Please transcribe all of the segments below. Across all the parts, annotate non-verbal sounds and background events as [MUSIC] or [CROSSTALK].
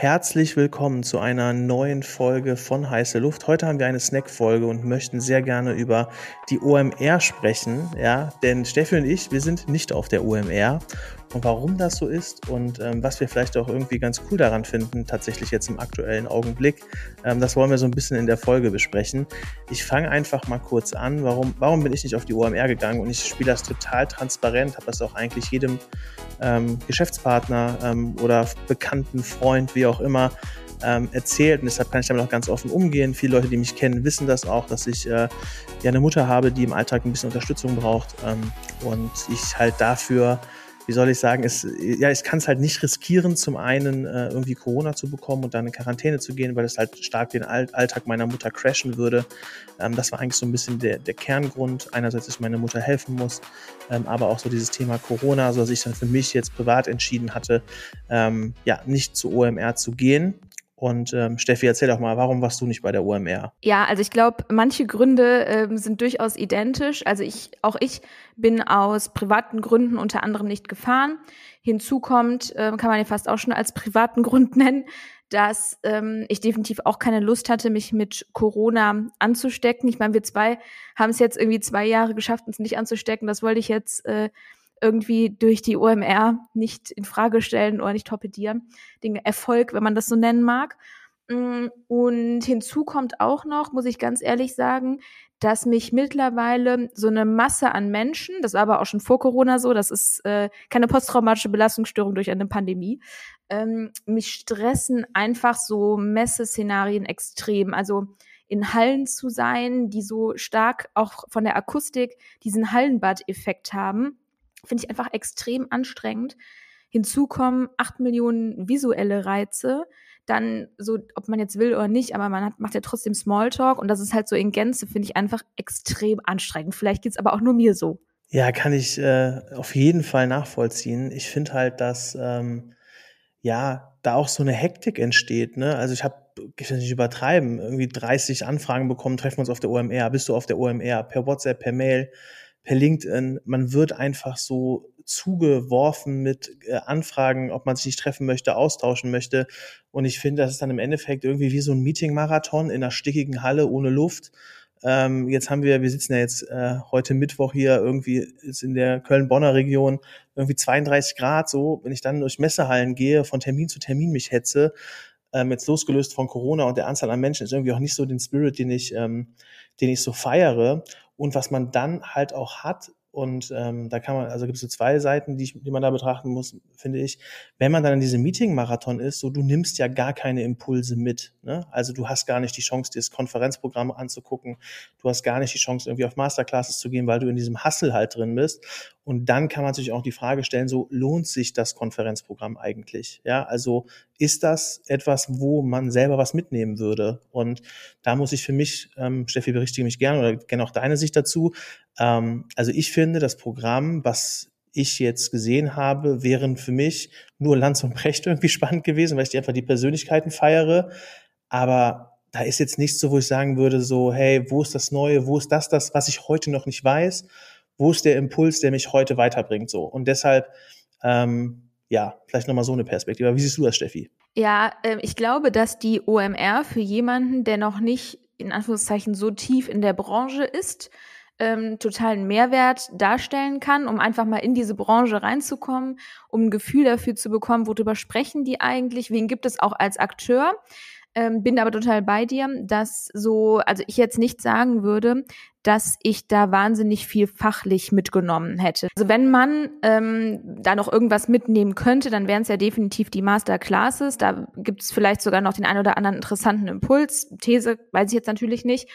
Herzlich willkommen zu einer neuen Folge von Heiße Luft. Heute haben wir eine Snack-Folge und möchten sehr gerne über die OMR sprechen. Ja, denn Steffi und ich, wir sind nicht auf der OMR und warum das so ist und ähm, was wir vielleicht auch irgendwie ganz cool daran finden, tatsächlich jetzt im aktuellen Augenblick, ähm, das wollen wir so ein bisschen in der Folge besprechen. Ich fange einfach mal kurz an. Warum, warum bin ich nicht auf die OMR gegangen? Und ich spiele das total transparent, habe das auch eigentlich jedem ähm, Geschäftspartner ähm, oder bekannten Freund, wie auch immer, ähm, erzählt und deshalb kann ich damit auch ganz offen umgehen. Viele Leute, die mich kennen, wissen das auch, dass ich äh, ja eine Mutter habe, die im Alltag ein bisschen Unterstützung braucht ähm, und ich halt dafür wie soll ich sagen, es, ja, ich kann es halt nicht riskieren, zum einen äh, irgendwie Corona zu bekommen und dann in Quarantäne zu gehen, weil es halt stark den Alltag meiner Mutter crashen würde. Ähm, das war eigentlich so ein bisschen der, der Kerngrund. Einerseits, dass ich meiner Mutter helfen muss, ähm, aber auch so dieses Thema Corona, so dass ich dann für mich jetzt privat entschieden hatte, ähm, ja, nicht zu OMR zu gehen. Und ähm, Steffi, erzähl doch mal, warum warst du nicht bei der OMR? Ja, also ich glaube, manche Gründe ähm, sind durchaus identisch. Also ich, auch ich bin aus privaten Gründen unter anderem nicht gefahren. Hinzu kommt, äh, kann man ja fast auch schon als privaten [LAUGHS] Grund nennen, dass ähm, ich definitiv auch keine Lust hatte, mich mit Corona anzustecken. Ich meine, wir zwei haben es jetzt irgendwie zwei Jahre geschafft, uns nicht anzustecken. Das wollte ich jetzt äh, irgendwie durch die OMR nicht in Frage stellen oder nicht torpedieren. Den Erfolg, wenn man das so nennen mag. Mm, und hinzu kommt auch noch, muss ich ganz ehrlich sagen, dass mich mittlerweile so eine Masse an Menschen, das war aber auch schon vor Corona so, das ist äh, keine posttraumatische Belastungsstörung durch eine Pandemie, ähm, mich stressen einfach so Messeszenarien extrem. Also in Hallen zu sein, die so stark auch von der Akustik diesen Hallenbad-Effekt haben finde ich einfach extrem anstrengend. Hinzu kommen acht Millionen visuelle Reize. Dann so, ob man jetzt will oder nicht, aber man hat, macht ja trotzdem Smalltalk und das ist halt so in Gänze, finde ich einfach extrem anstrengend. Vielleicht geht's aber auch nur mir so. Ja, kann ich äh, auf jeden Fall nachvollziehen. Ich finde halt, dass ähm, ja da auch so eine Hektik entsteht. Ne? Also ich habe, ich will nicht übertreiben, irgendwie 30 Anfragen bekommen, treffen wir uns auf der OMR, bist du auf der OMR, per WhatsApp, per Mail per LinkedIn. Man wird einfach so zugeworfen mit äh, Anfragen, ob man sich nicht treffen möchte, austauschen möchte. Und ich finde, das ist dann im Endeffekt irgendwie wie so ein Meeting-Marathon in einer stickigen Halle ohne Luft. Ähm, jetzt haben wir, wir sitzen ja jetzt äh, heute Mittwoch hier irgendwie ist in der Köln-Bonner Region irgendwie 32 Grad so. Wenn ich dann durch Messehallen gehe, von Termin zu Termin mich hetze, ähm, jetzt losgelöst von Corona und der Anzahl an Menschen, ist irgendwie auch nicht so den Spirit, den ich, ähm, den ich so feiere. Und was man dann halt auch hat, und ähm, da kann man, also gibt es so zwei Seiten, die, die man da betrachten muss, finde ich. Wenn man dann in diesem Meeting-Marathon ist, so du nimmst ja gar keine Impulse mit. Ne? Also du hast gar nicht die Chance, dir das Konferenzprogramm anzugucken. Du hast gar nicht die Chance, irgendwie auf Masterclasses zu gehen, weil du in diesem Hustle halt drin bist. Und dann kann man sich auch die Frage stellen, so lohnt sich das Konferenzprogramm eigentlich? Ja, also ist das etwas, wo man selber was mitnehmen würde? Und da muss ich für mich, ähm, Steffi, berichtige mich gerne oder gerne auch deine Sicht dazu. Ähm, also ich finde, das Programm, was ich jetzt gesehen habe, wären für mich nur Lanz und Brecht [LAUGHS] irgendwie spannend gewesen, weil ich die einfach die Persönlichkeiten feiere. Aber da ist jetzt nichts so, wo ich sagen würde, so, hey, wo ist das Neue, wo ist das, das, was ich heute noch nicht weiß? Wo ist der Impuls, der mich heute weiterbringt? So. Und deshalb, ähm, ja, vielleicht nochmal so eine Perspektive. Wie siehst du das, Steffi? Ja, äh, ich glaube, dass die OMR für jemanden, der noch nicht in Anführungszeichen so tief in der Branche ist, ähm, totalen Mehrwert darstellen kann, um einfach mal in diese Branche reinzukommen, um ein Gefühl dafür zu bekommen, worüber sprechen die eigentlich, wen gibt es auch als Akteur. Ähm, bin aber total bei dir, dass so, also ich jetzt nicht sagen würde, dass ich da wahnsinnig viel fachlich mitgenommen hätte. Also wenn man ähm, da noch irgendwas mitnehmen könnte, dann wären es ja definitiv die Masterclasses. Da gibt es vielleicht sogar noch den einen oder anderen interessanten Impuls. These weiß ich jetzt natürlich nicht.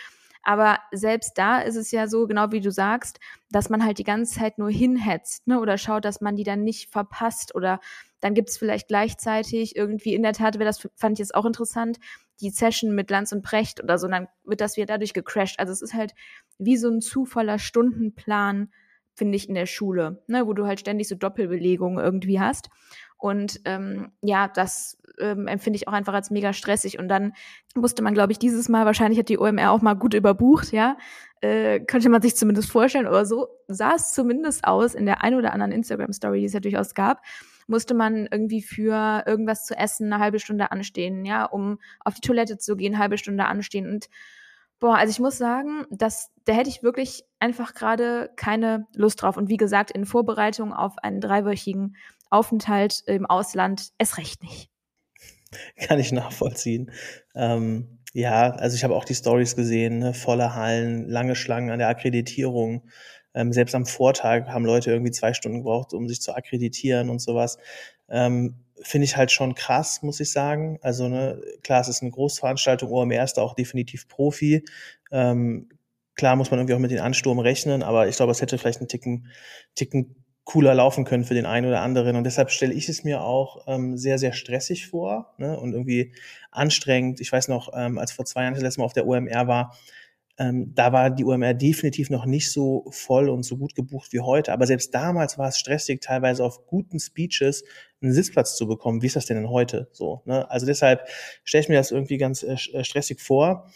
Aber selbst da ist es ja so, genau wie du sagst, dass man halt die ganze Zeit nur hinhetzt, ne? Oder schaut, dass man die dann nicht verpasst. Oder dann gibt es vielleicht gleichzeitig irgendwie, in der Tat wäre das, fand ich jetzt auch interessant, die Session mit Lanz und Precht oder so, dann wird das wieder dadurch gecrashed. Also es ist halt wie so ein zu voller Stundenplan, finde ich, in der Schule, ne? wo du halt ständig so Doppelbelegungen irgendwie hast. Und ähm, ja, das ähm, empfinde ich auch einfach als mega stressig. Und dann musste man, glaube ich, dieses Mal, wahrscheinlich hat die OMR auch mal gut überbucht, ja, äh, könnte man sich zumindest vorstellen, oder so sah es zumindest aus in der ein oder anderen Instagram-Story, die es ja durchaus gab, musste man irgendwie für irgendwas zu essen eine halbe Stunde anstehen, ja, um auf die Toilette zu gehen, eine halbe Stunde anstehen und Boah, also ich muss sagen, dass da hätte ich wirklich einfach gerade keine Lust drauf. Und wie gesagt, in Vorbereitung auf einen dreiwöchigen Aufenthalt im Ausland es recht nicht. Kann ich nachvollziehen. Ähm, ja, also ich habe auch die Stories gesehen, ne? volle Hallen, lange Schlangen an der Akkreditierung. Ähm, selbst am Vortag haben Leute irgendwie zwei Stunden gebraucht, um sich zu akkreditieren und sowas. Ähm, finde ich halt schon krass, muss ich sagen. Also, ne, klar, es ist eine Großveranstaltung, OMR ist da auch definitiv Profi. Ähm, klar muss man irgendwie auch mit den Ansturm rechnen, aber ich glaube, es hätte vielleicht einen Ticken, Ticken cooler laufen können für den einen oder anderen. Und deshalb stelle ich es mir auch ähm, sehr, sehr stressig vor ne? und irgendwie anstrengend. Ich weiß noch, ähm, als vor zwei Jahren das letzte Mal auf der OMR war, ähm, da war die UMR definitiv noch nicht so voll und so gut gebucht wie heute. Aber selbst damals war es stressig, teilweise auf guten Speeches einen Sitzplatz zu bekommen. Wie ist das denn denn heute so? Ne? Also deshalb stelle ich mir das irgendwie ganz äh, äh, stressig vor.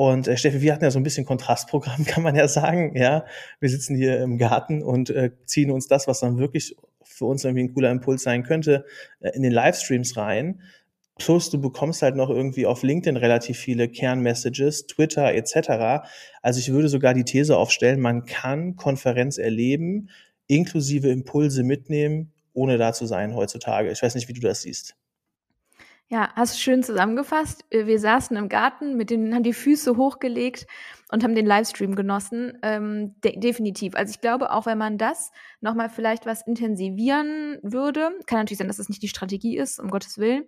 Und äh, Steffi, wir hatten ja so ein bisschen Kontrastprogramm, [LAUGHS] kann man ja sagen. Ja, wir sitzen hier im Garten und äh, ziehen uns das, was dann wirklich für uns irgendwie ein cooler Impuls sein könnte, äh, in den Livestreams rein. Plus du bekommst halt noch irgendwie auf LinkedIn relativ viele Kernmessages, Twitter etc. Also ich würde sogar die These aufstellen, man kann Konferenz erleben, inklusive Impulse mitnehmen, ohne da zu sein heutzutage. Ich weiß nicht, wie du das siehst. Ja, hast schön zusammengefasst. Wir saßen im Garten, mit den, haben die Füße hochgelegt und haben den Livestream genossen. Ähm, de definitiv. Also ich glaube, auch wenn man das nochmal vielleicht was intensivieren würde, kann natürlich sein, dass das nicht die Strategie ist, um Gottes Willen.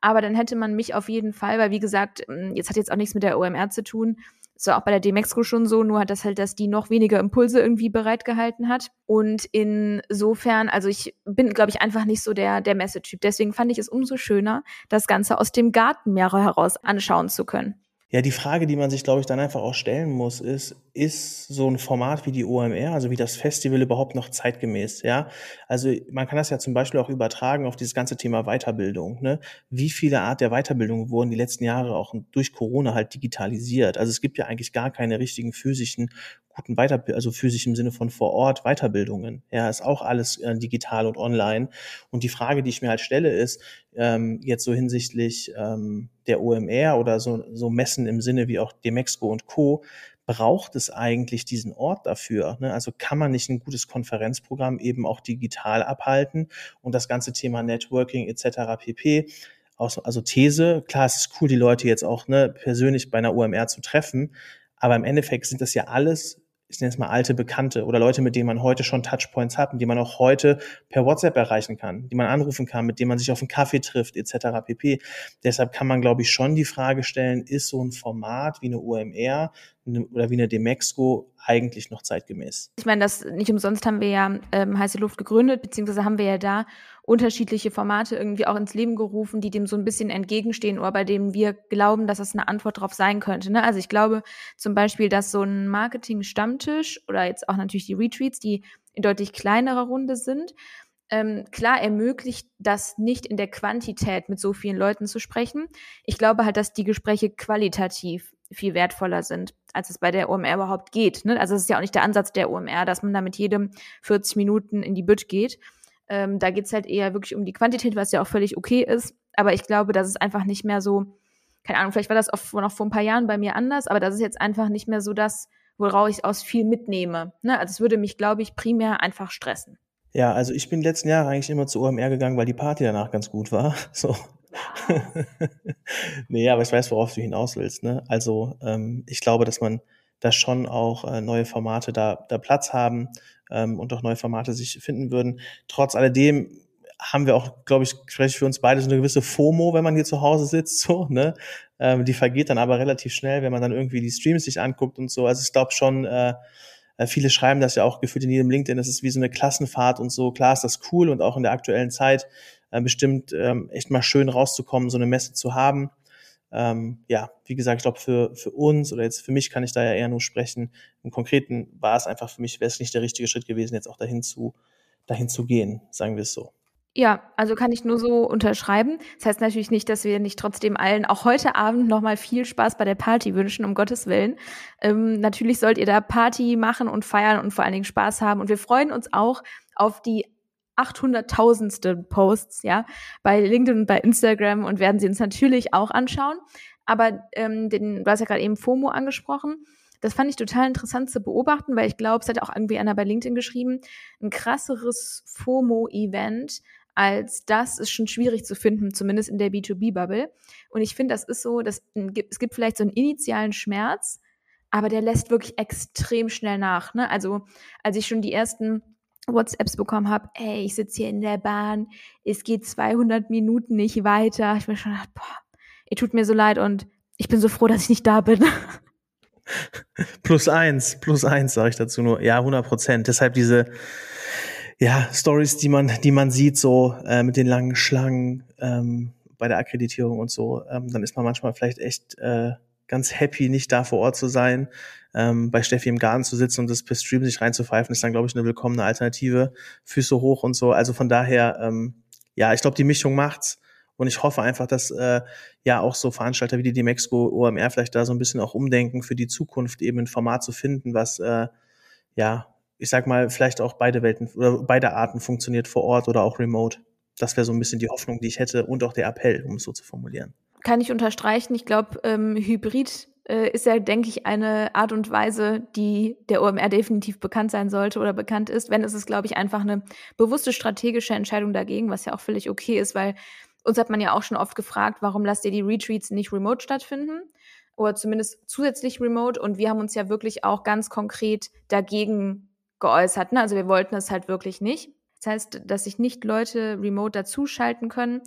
Aber dann hätte man mich auf jeden Fall, weil wie gesagt, ähm, jetzt hat jetzt auch nichts mit der OMR zu tun. Ist auch bei der Demexco schon so, nur hat das halt, dass die noch weniger Impulse irgendwie bereitgehalten hat. Und insofern, also ich bin, glaube ich, einfach nicht so der, der Messetyp. Deswegen fand ich es umso schöner, das Ganze aus dem Gartenmeer heraus anschauen zu können. Ja, die Frage, die man sich, glaube ich, dann einfach auch stellen muss, ist, ist so ein Format wie die OMR, also wie das Festival überhaupt noch zeitgemäß, ja? Also man kann das ja zum Beispiel auch übertragen auf dieses ganze Thema Weiterbildung, ne? Wie viele Art der Weiterbildung wurden die letzten Jahre auch durch Corona halt digitalisiert? Also es gibt ja eigentlich gar keine richtigen physischen guten Weiter, also physisch im Sinne von vor Ort Weiterbildungen. Ja, ist auch alles äh, digital und online. Und die Frage, die ich mir halt stelle, ist ähm, jetzt so hinsichtlich ähm, der OMR oder so, so Messen im Sinne wie auch Demexco und Co. Braucht es eigentlich diesen Ort dafür? Ne? Also kann man nicht ein gutes Konferenzprogramm eben auch digital abhalten und das ganze Thema Networking etc. pp also These, klar, es ist cool, die Leute jetzt auch ne, persönlich bei einer OMR zu treffen, aber im Endeffekt sind das ja alles ich nenne es mal alte Bekannte oder Leute, mit denen man heute schon Touchpoints hat und die man auch heute per WhatsApp erreichen kann, die man anrufen kann, mit denen man sich auf einen Kaffee trifft, etc. pp. Deshalb kann man, glaube ich, schon die Frage stellen, ist so ein Format wie eine UMR oder wie eine Demexco eigentlich noch zeitgemäß? Ich meine, das nicht umsonst haben wir ja ähm, Heiße Luft gegründet, beziehungsweise haben wir ja da unterschiedliche Formate irgendwie auch ins Leben gerufen, die dem so ein bisschen entgegenstehen oder bei denen wir glauben, dass das eine Antwort darauf sein könnte. Ne? Also ich glaube zum Beispiel, dass so ein Marketing-Stammtisch oder jetzt auch natürlich die Retreats, die in deutlich kleinerer Runde sind, ähm, klar ermöglicht das nicht in der Quantität mit so vielen Leuten zu sprechen. Ich glaube halt, dass die Gespräche qualitativ viel wertvoller sind, als es bei der OMR überhaupt geht. Ne? Also es ist ja auch nicht der Ansatz der OMR, dass man da mit jedem 40 Minuten in die Bütt geht. Ähm, da geht's halt eher wirklich um die Quantität, was ja auch völlig okay ist. Aber ich glaube, dass es einfach nicht mehr so, keine Ahnung, vielleicht war das auch noch vor ein paar Jahren bei mir anders, aber das ist jetzt einfach nicht mehr so das, woraus ich aus viel mitnehme. Ne? Also es würde mich, glaube ich, primär einfach stressen. Ja, also ich bin letzten Jahre eigentlich immer zur OMR gegangen, weil die Party danach ganz gut war. [LAUGHS] So. [LAUGHS] nee, aber ich weiß, worauf du hinaus willst. Ne? Also ähm, ich glaube, dass man da schon auch äh, neue Formate da, da Platz haben ähm, und auch neue Formate sich finden würden. Trotz alledem haben wir auch, glaube ich, spreche für uns beide so eine gewisse FOMO, wenn man hier zu Hause sitzt, [LAUGHS] so, ne? Ähm, die vergeht dann aber relativ schnell, wenn man dann irgendwie die Streams sich anguckt und so. Also ich glaube schon, äh, äh, viele schreiben das ja auch gefühlt in jedem LinkedIn, das ist wie so eine Klassenfahrt und so. Klar ist das cool und auch in der aktuellen Zeit äh, bestimmt ähm, echt mal schön rauszukommen, so eine Messe zu haben. Ähm, ja, wie gesagt, ich glaube, für, für uns oder jetzt für mich kann ich da ja eher nur sprechen. Im Konkreten war es einfach für mich, wäre es nicht der richtige Schritt gewesen, jetzt auch dahin zu, dahin zu gehen, sagen wir es so. Ja, also kann ich nur so unterschreiben. Das heißt natürlich nicht, dass wir nicht trotzdem allen auch heute Abend nochmal viel Spaß bei der Party wünschen, um Gottes Willen. Ähm, natürlich sollt ihr da Party machen und feiern und vor allen Dingen Spaß haben. Und wir freuen uns auch auf die 800.000ste Posts, ja, bei LinkedIn und bei Instagram und werden sie uns natürlich auch anschauen. Aber ähm, den, du hast ja gerade eben FOMO angesprochen. Das fand ich total interessant zu beobachten, weil ich glaube, es hat auch irgendwie einer bei LinkedIn geschrieben, ein krasseres FOMO-Event als das ist schon schwierig zu finden, zumindest in der B2B-Bubble. Und ich finde, das ist so, dass es gibt vielleicht so einen initialen Schmerz, aber der lässt wirklich extrem schnell nach. Ne? Also als ich schon die ersten WhatsApps bekommen habe, ey, ich sitze hier in der Bahn, es geht 200 Minuten nicht weiter. Ich mir schon gedacht, boah, ihr tut mir so leid und ich bin so froh, dass ich nicht da bin. [LAUGHS] plus eins, plus eins, sage ich dazu nur. Ja, 100 Prozent. Deshalb diese ja, Stories, die man, die man sieht, so äh, mit den langen Schlangen ähm, bei der Akkreditierung und so, ähm, dann ist man manchmal vielleicht echt äh, ganz happy, nicht da vor Ort zu sein. Ähm, bei Steffi im Garten zu sitzen und das per Stream sich reinzupfeifen, ist dann, glaube ich, eine willkommene Alternative. Füße hoch und so. Also von daher, ähm, ja, ich glaube, die Mischung macht's. Und ich hoffe einfach, dass äh, ja auch so Veranstalter wie die Demexco OMR vielleicht da so ein bisschen auch umdenken für die Zukunft, eben ein Format zu finden, was äh, ja ich sag mal, vielleicht auch beide Welten oder beide Arten funktioniert vor Ort oder auch remote. Das wäre so ein bisschen die Hoffnung, die ich hätte und auch der Appell, um es so zu formulieren. Kann ich unterstreichen. Ich glaube, ähm, Hybrid äh, ist ja, denke ich, eine Art und Weise, die der OMR definitiv bekannt sein sollte oder bekannt ist. Wenn es ist, glaube ich, einfach eine bewusste strategische Entscheidung dagegen, was ja auch völlig okay ist, weil uns hat man ja auch schon oft gefragt, warum lasst ihr die Retreats nicht remote stattfinden? Oder zumindest zusätzlich remote. Und wir haben uns ja wirklich auch ganz konkret dagegen geäußert. Ne? Also wir wollten es halt wirklich nicht. Das heißt, dass sich nicht Leute remote dazuschalten können.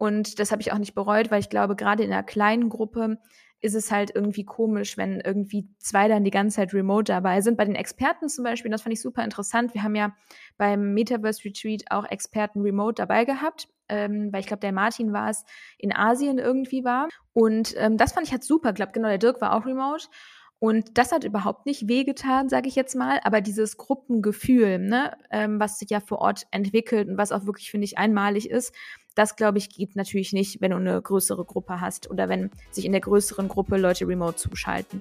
Und das habe ich auch nicht bereut, weil ich glaube, gerade in einer kleinen Gruppe ist es halt irgendwie komisch, wenn irgendwie zwei dann die ganze Zeit remote dabei sind. Bei den Experten zum Beispiel, das fand ich super interessant. Wir haben ja beim Metaverse Retreat auch Experten remote dabei gehabt, ähm, weil ich glaube, der Martin war es, in Asien irgendwie war. Und ähm, das fand ich halt super. Ich glaube, genau, der Dirk war auch remote. Und das hat überhaupt nicht wehgetan, sage ich jetzt mal, aber dieses Gruppengefühl, ne, ähm, was sich ja vor Ort entwickelt und was auch wirklich, finde ich, einmalig ist, das, glaube ich, geht natürlich nicht, wenn du eine größere Gruppe hast oder wenn sich in der größeren Gruppe Leute remote zuschalten.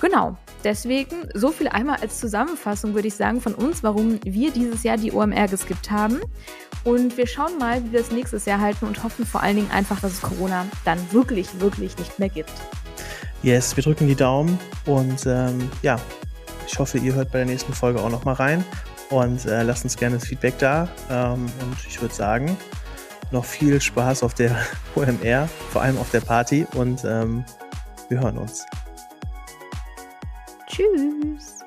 Genau, deswegen so viel einmal als Zusammenfassung würde ich sagen von uns, warum wir dieses Jahr die OMR geskippt haben. Und wir schauen mal, wie wir es nächstes Jahr halten und hoffen vor allen Dingen einfach, dass es Corona dann wirklich, wirklich nicht mehr gibt. Yes, wir drücken die Daumen und ähm, ja, ich hoffe, ihr hört bei der nächsten Folge auch nochmal rein und äh, lasst uns gerne das Feedback da. Ähm, und ich würde sagen, noch viel Spaß auf der [LAUGHS] OMR, vor allem auf der Party und ähm, wir hören uns. Tschüss.